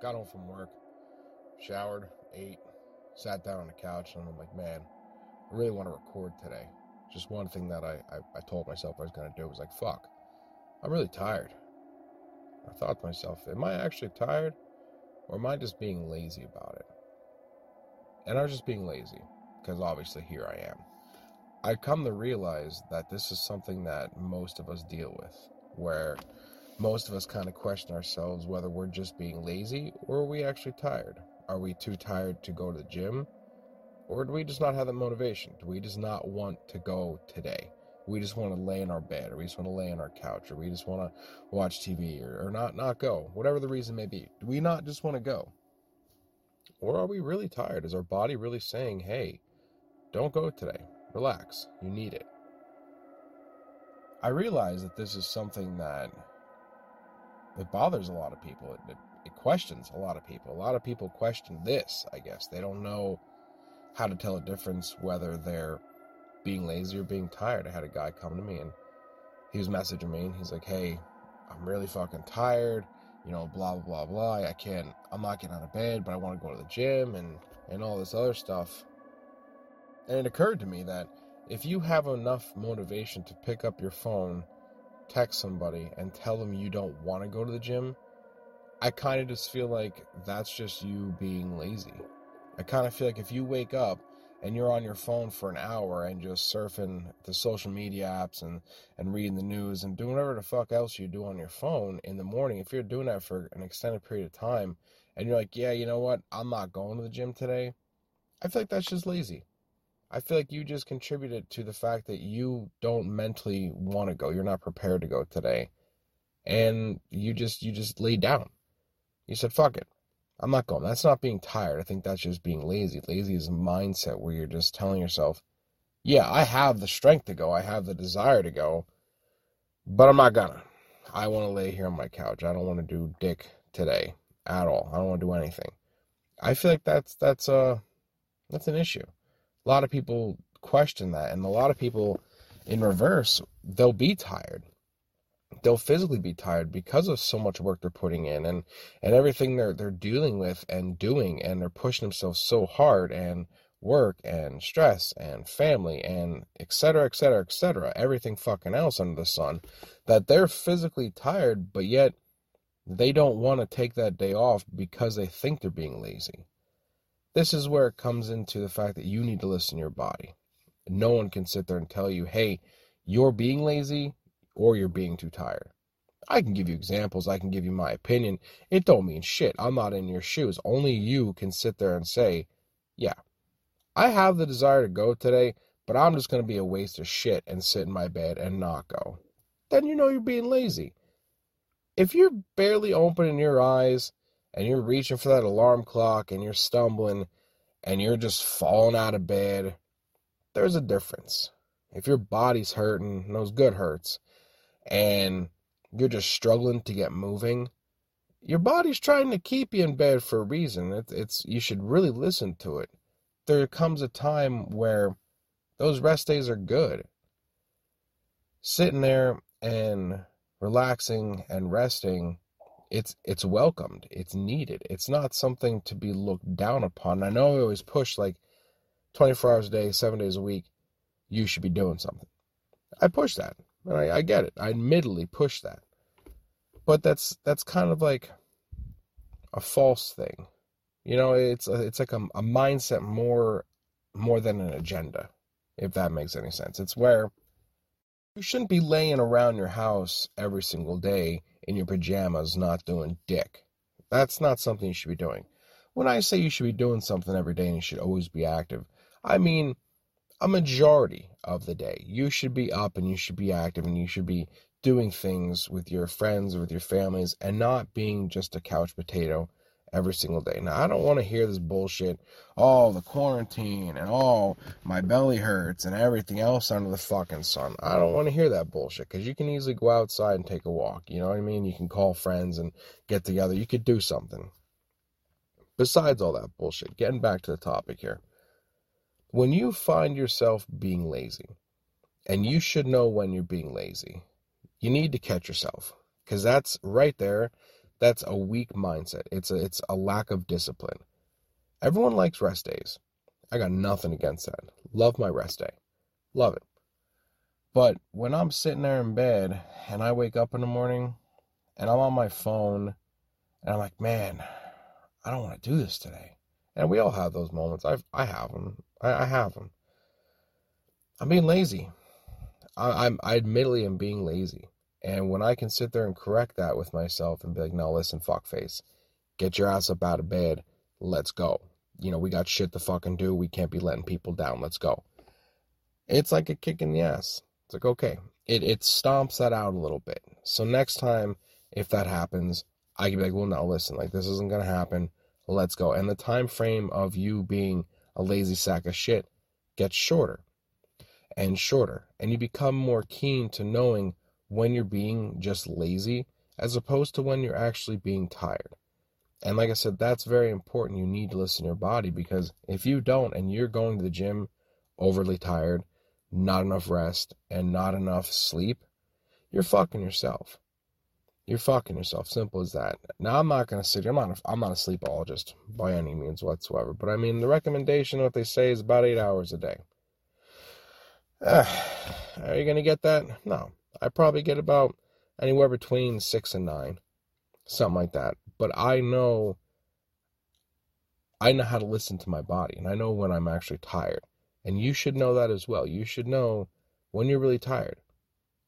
got home from work, showered, ate, sat down on the couch, and I'm like, man, I really want to record today. Just one thing that I, I, I told myself I was going to do was like, fuck, I'm really tired. I thought to myself, am I actually tired? Or am I just being lazy about it? And I was just being lazy, because obviously here I am. I come to realize that this is something that most of us deal with, where most of us kind of question ourselves whether we're just being lazy or are we actually tired. Are we too tired to go to the gym? Or do we just not have the motivation? Do we just not want to go today? We just want to lay in our bed, or we just want to lay on our couch, or we just want to watch TV, or, or not not go, whatever the reason may be. Do we not just want to go? Or are we really tired? Is our body really saying, hey, don't go today? Relax, you need it. I realize that this is something that it bothers a lot of people. It, it, it questions a lot of people. A lot of people question this, I guess. They don't know how to tell a difference whether they're being lazy or being tired. I had a guy come to me and he was messaging me and he's like, Hey, I'm really fucking tired, you know, blah blah blah blah. I can't I'm not getting out of bed, but I want to go to the gym and and all this other stuff. And it occurred to me that if you have enough motivation to pick up your phone text somebody and tell them you don't want to go to the gym, I kind of just feel like that's just you being lazy. I kind of feel like if you wake up and you're on your phone for an hour and just surfing the social media apps and, and reading the news and doing whatever the fuck else you do on your phone in the morning, if you're doing that for an extended period of time and you're like, yeah, you know what, I'm not going to the gym today, I feel like that's just lazy. I feel like you just contributed to the fact that you don't mentally want to go. You're not prepared to go today. And you just you just laid down. You said, fuck it. I'm not going. That's not being tired. I think that's just being lazy. Lazy is a mindset where you're just telling yourself, yeah, I have the strength to go. I have the desire to go, but I'm not gonna. I want to lay here on my couch. I don't want to do dick today at all. I don't want to do anything. I feel like that's that's uh that's an issue a lot of people question that and a lot of people in reverse they'll be tired. They'll physically be tired because of so much work they're putting in and and everything they're they're dealing with and doing and they're pushing themselves so hard and work and stress and family and etc etc etc everything fucking else under the sun that they're physically tired but yet they don't want to take that day off because they think they're being lazy this is where it comes into the fact that you need to listen to your body. No one can sit there and tell you, hey, you're being lazy or you're being too tired. I can give you examples, I can give you my opinion. It don't mean shit. I'm not in your shoes. Only you can sit there and say, yeah, I have the desire to go today, but I'm just going to be a waste of shit and sit in my bed and not go. Then you know you're being lazy. If you're barely opening your eyes and you're reaching for that alarm clock and you're stumbling and you're just falling out of bed, there's a difference. If your body's hurting, those good hurts, and you're just struggling to get moving, your body's trying to keep you in bed for a reason. It's, it's you should really listen to it. There comes a time where those rest days are good. Sitting there and relaxing and resting it's it's welcomed it's needed it's not something to be looked down upon. I know i always push like 24 hours a day seven days a week you should be doing something. I push that I, I get it. I admittedly push that. But that's that's kind of like a false thing. You know it's a, it's like a, a mindset more more than an agenda if that makes any sense. It's where you shouldn't be laying around your house every single day in your pajamas not doing dick. That's not something you should be doing. When I say you should be doing something every day and you should always be active, I mean a majority of the day. You should be up and you should be active and you should be doing things with your friends or with your families and not being just a couch potato every single day. Now, I don't want to hear this bullshit. Oh, the quarantine and oh, my belly hurts and everything else under the fucking sun. I don't want to hear that bullshit because you can easily go outside and take a walk. You know what I mean? You can call friends and get together. You could do something. Besides all that bullshit, getting back to the topic here. When you find yourself being lazy, and you should know when you're being lazy, you need to catch yourself because that's right there That's a weak mindset. It's a it's a lack of discipline. Everyone likes rest days. I got nothing against that. Love my rest day. Love it. But when I'm sitting there in bed and I wake up in the morning and I'm on my phone and I'm like, man, I don't want to do this today. And we all have those moments. I've I have them. I, I have them. I'm being lazy. I, I'm I admittedly am being lazy. And when I can sit there and correct that with myself and be like, no, listen, fuckface, get your ass up out of bed. Let's go. You know, we got shit to fucking do. We can't be letting people down. Let's go. It's like a kick in the ass. It's like, okay, it, it stomps that out a little bit. So next time, if that happens, I can be like, well, no, listen, like this isn't going to happen. Let's go. And the time frame of you being a lazy sack of shit gets shorter and shorter. And you become more keen to knowing when you're being just lazy as opposed to when you're actually being tired. And like I said, that's very important. You need to listen to your body because if you don't and you're going to the gym overly tired, not enough rest, and not enough sleep, you're fucking yourself. You're fucking yourself. Simple as that. Now I'm not gonna sit here. I'm not. A, I'm not a sleepologist by any means whatsoever. But I mean, the recommendation, what they say, is about eight hours a day. Uh, are you gonna get that? No. I probably get about anywhere between six and nine, something like that. But I know, I know how to listen to my body, and I know when I'm actually tired. And you should know that as well. You should know when you're really tired.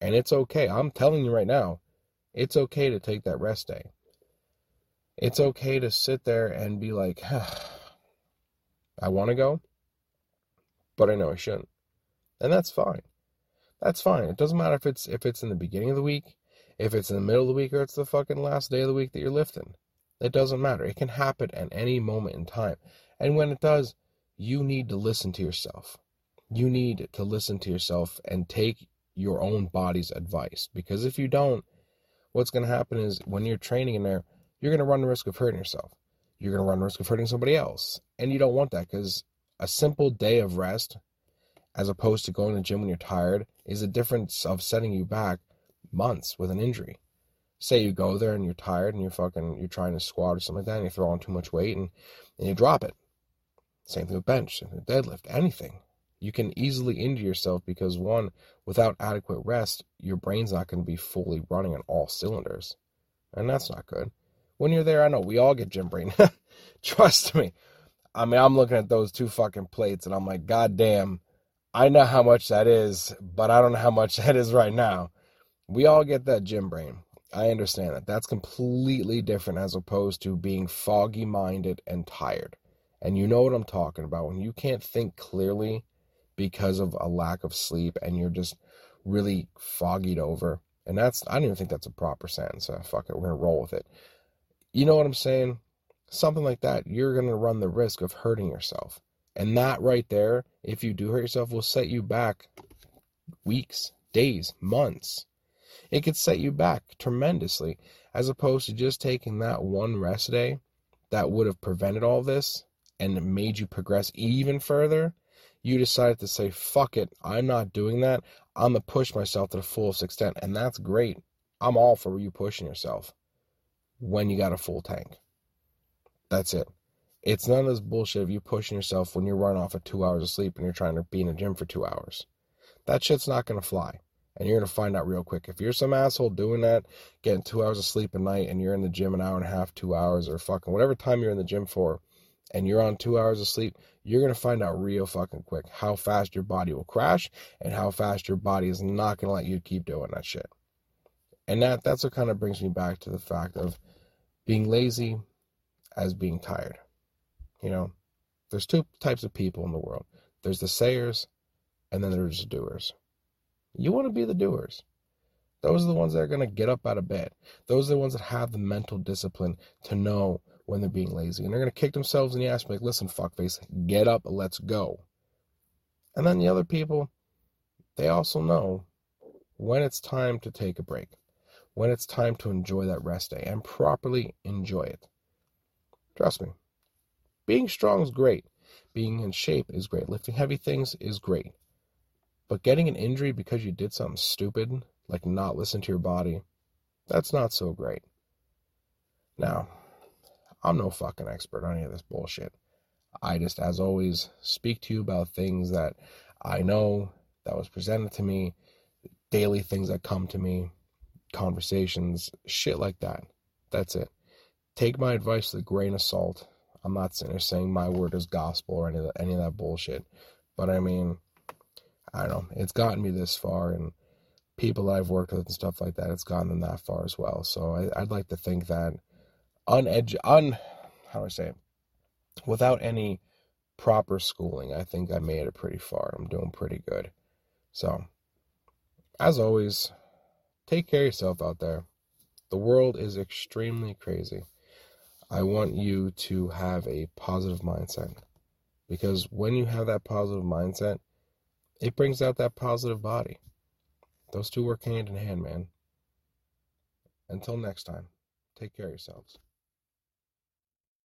And it's okay. I'm telling you right now, it's okay to take that rest day. It's okay to sit there and be like, I want to go, but I know I shouldn't. And that's fine. That's fine. It doesn't matter if it's if it's in the beginning of the week, if it's in the middle of the week, or it's the fucking last day of the week that you're lifting. It doesn't matter. It can happen at any moment in time. And when it does, you need to listen to yourself. You need to listen to yourself and take your own body's advice. Because if you don't, what's going to happen is when you're training in there, you're going to run the risk of hurting yourself. You're going to run the risk of hurting somebody else. And you don't want that because a simple day of rest as opposed to going to the gym when you're tired is a difference of setting you back months with an injury. Say you go there and you're tired and you're fucking you're trying to squat or something like that and you throw on too much weight and, and you drop it. Same thing with bench, deadlift, anything. You can easily injure yourself because one, without adequate rest, your brain's not going to be fully running on all cylinders. And that's not good. When you're there, I know we all get gym brain. Trust me. I mean, I'm looking at those two fucking plates and I'm like, God damn, I know how much that is, but I don't know how much that is right now. We all get that gym brain. I understand that. That's completely different as opposed to being foggy minded and tired. And you know what I'm talking about. When you can't think clearly because of a lack of sleep and you're just really foggied over. And that's, I don't even think that's a proper sentence. So fuck it, we're going to roll with it. You know what I'm saying? Something like that, you're going to run the risk of hurting yourself. And that right there, if you do hurt yourself, will set you back weeks, days, months. It could set you back tremendously, as opposed to just taking that one rest day that would have prevented all this and made you progress even further. You decided to say, fuck it, I'm not doing that. I'm going to push myself to the fullest extent. And that's great. I'm all for you pushing yourself when you got a full tank. That's it. It's none of this bullshit of you pushing yourself when you're running off of two hours of sleep and you're trying to be in a gym for two hours. That shit's not to fly. And you're to find out real quick. If you're some asshole doing that, getting two hours of sleep a night, and you're in the gym an hour and a half, two hours, or fucking whatever time you're in the gym for, and you're on two hours of sleep, you're to find out real fucking quick how fast your body will crash and how fast your body is not to let you keep doing that shit. And that, that's what kind of brings me back to the fact of being lazy as being tired. You know, there's two types of people in the world there's the sayers, and then there's the doers. You want to be the doers. Those are the ones that are going to get up out of bed. Those are the ones that have the mental discipline to know when they're being lazy. And they're going to kick themselves in the ass and be like, listen, fuckface, get up, let's go. And then the other people, they also know when it's time to take a break, when it's time to enjoy that rest day and properly enjoy it. Trust me, being strong is great. Being in shape is great. Lifting heavy things is great. But getting an injury because you did something stupid, like not listen to your body, that's not so great. Now, I'm no fucking expert on any of this bullshit. I just, as always, speak to you about things that I know that was presented to me, daily things that come to me, conversations, shit like that. That's it. Take my advice with a grain of salt. I'm not saying my word is gospel or any of, that, any of that bullshit. But I mean, I don't know. It's gotten me this far, and people that I've worked with and stuff like that, it's gotten them that far as well. So I, would like to think that unedge, un, how do I say it? Without any proper schooling, I think I made it pretty far. I'm doing pretty good. So, as always, take care of yourself out there. The world is extremely crazy. I want you to have a positive mindset because when you have that positive mindset, it brings out that positive body. Those two work hand in hand, man. Until next time, take care of yourselves.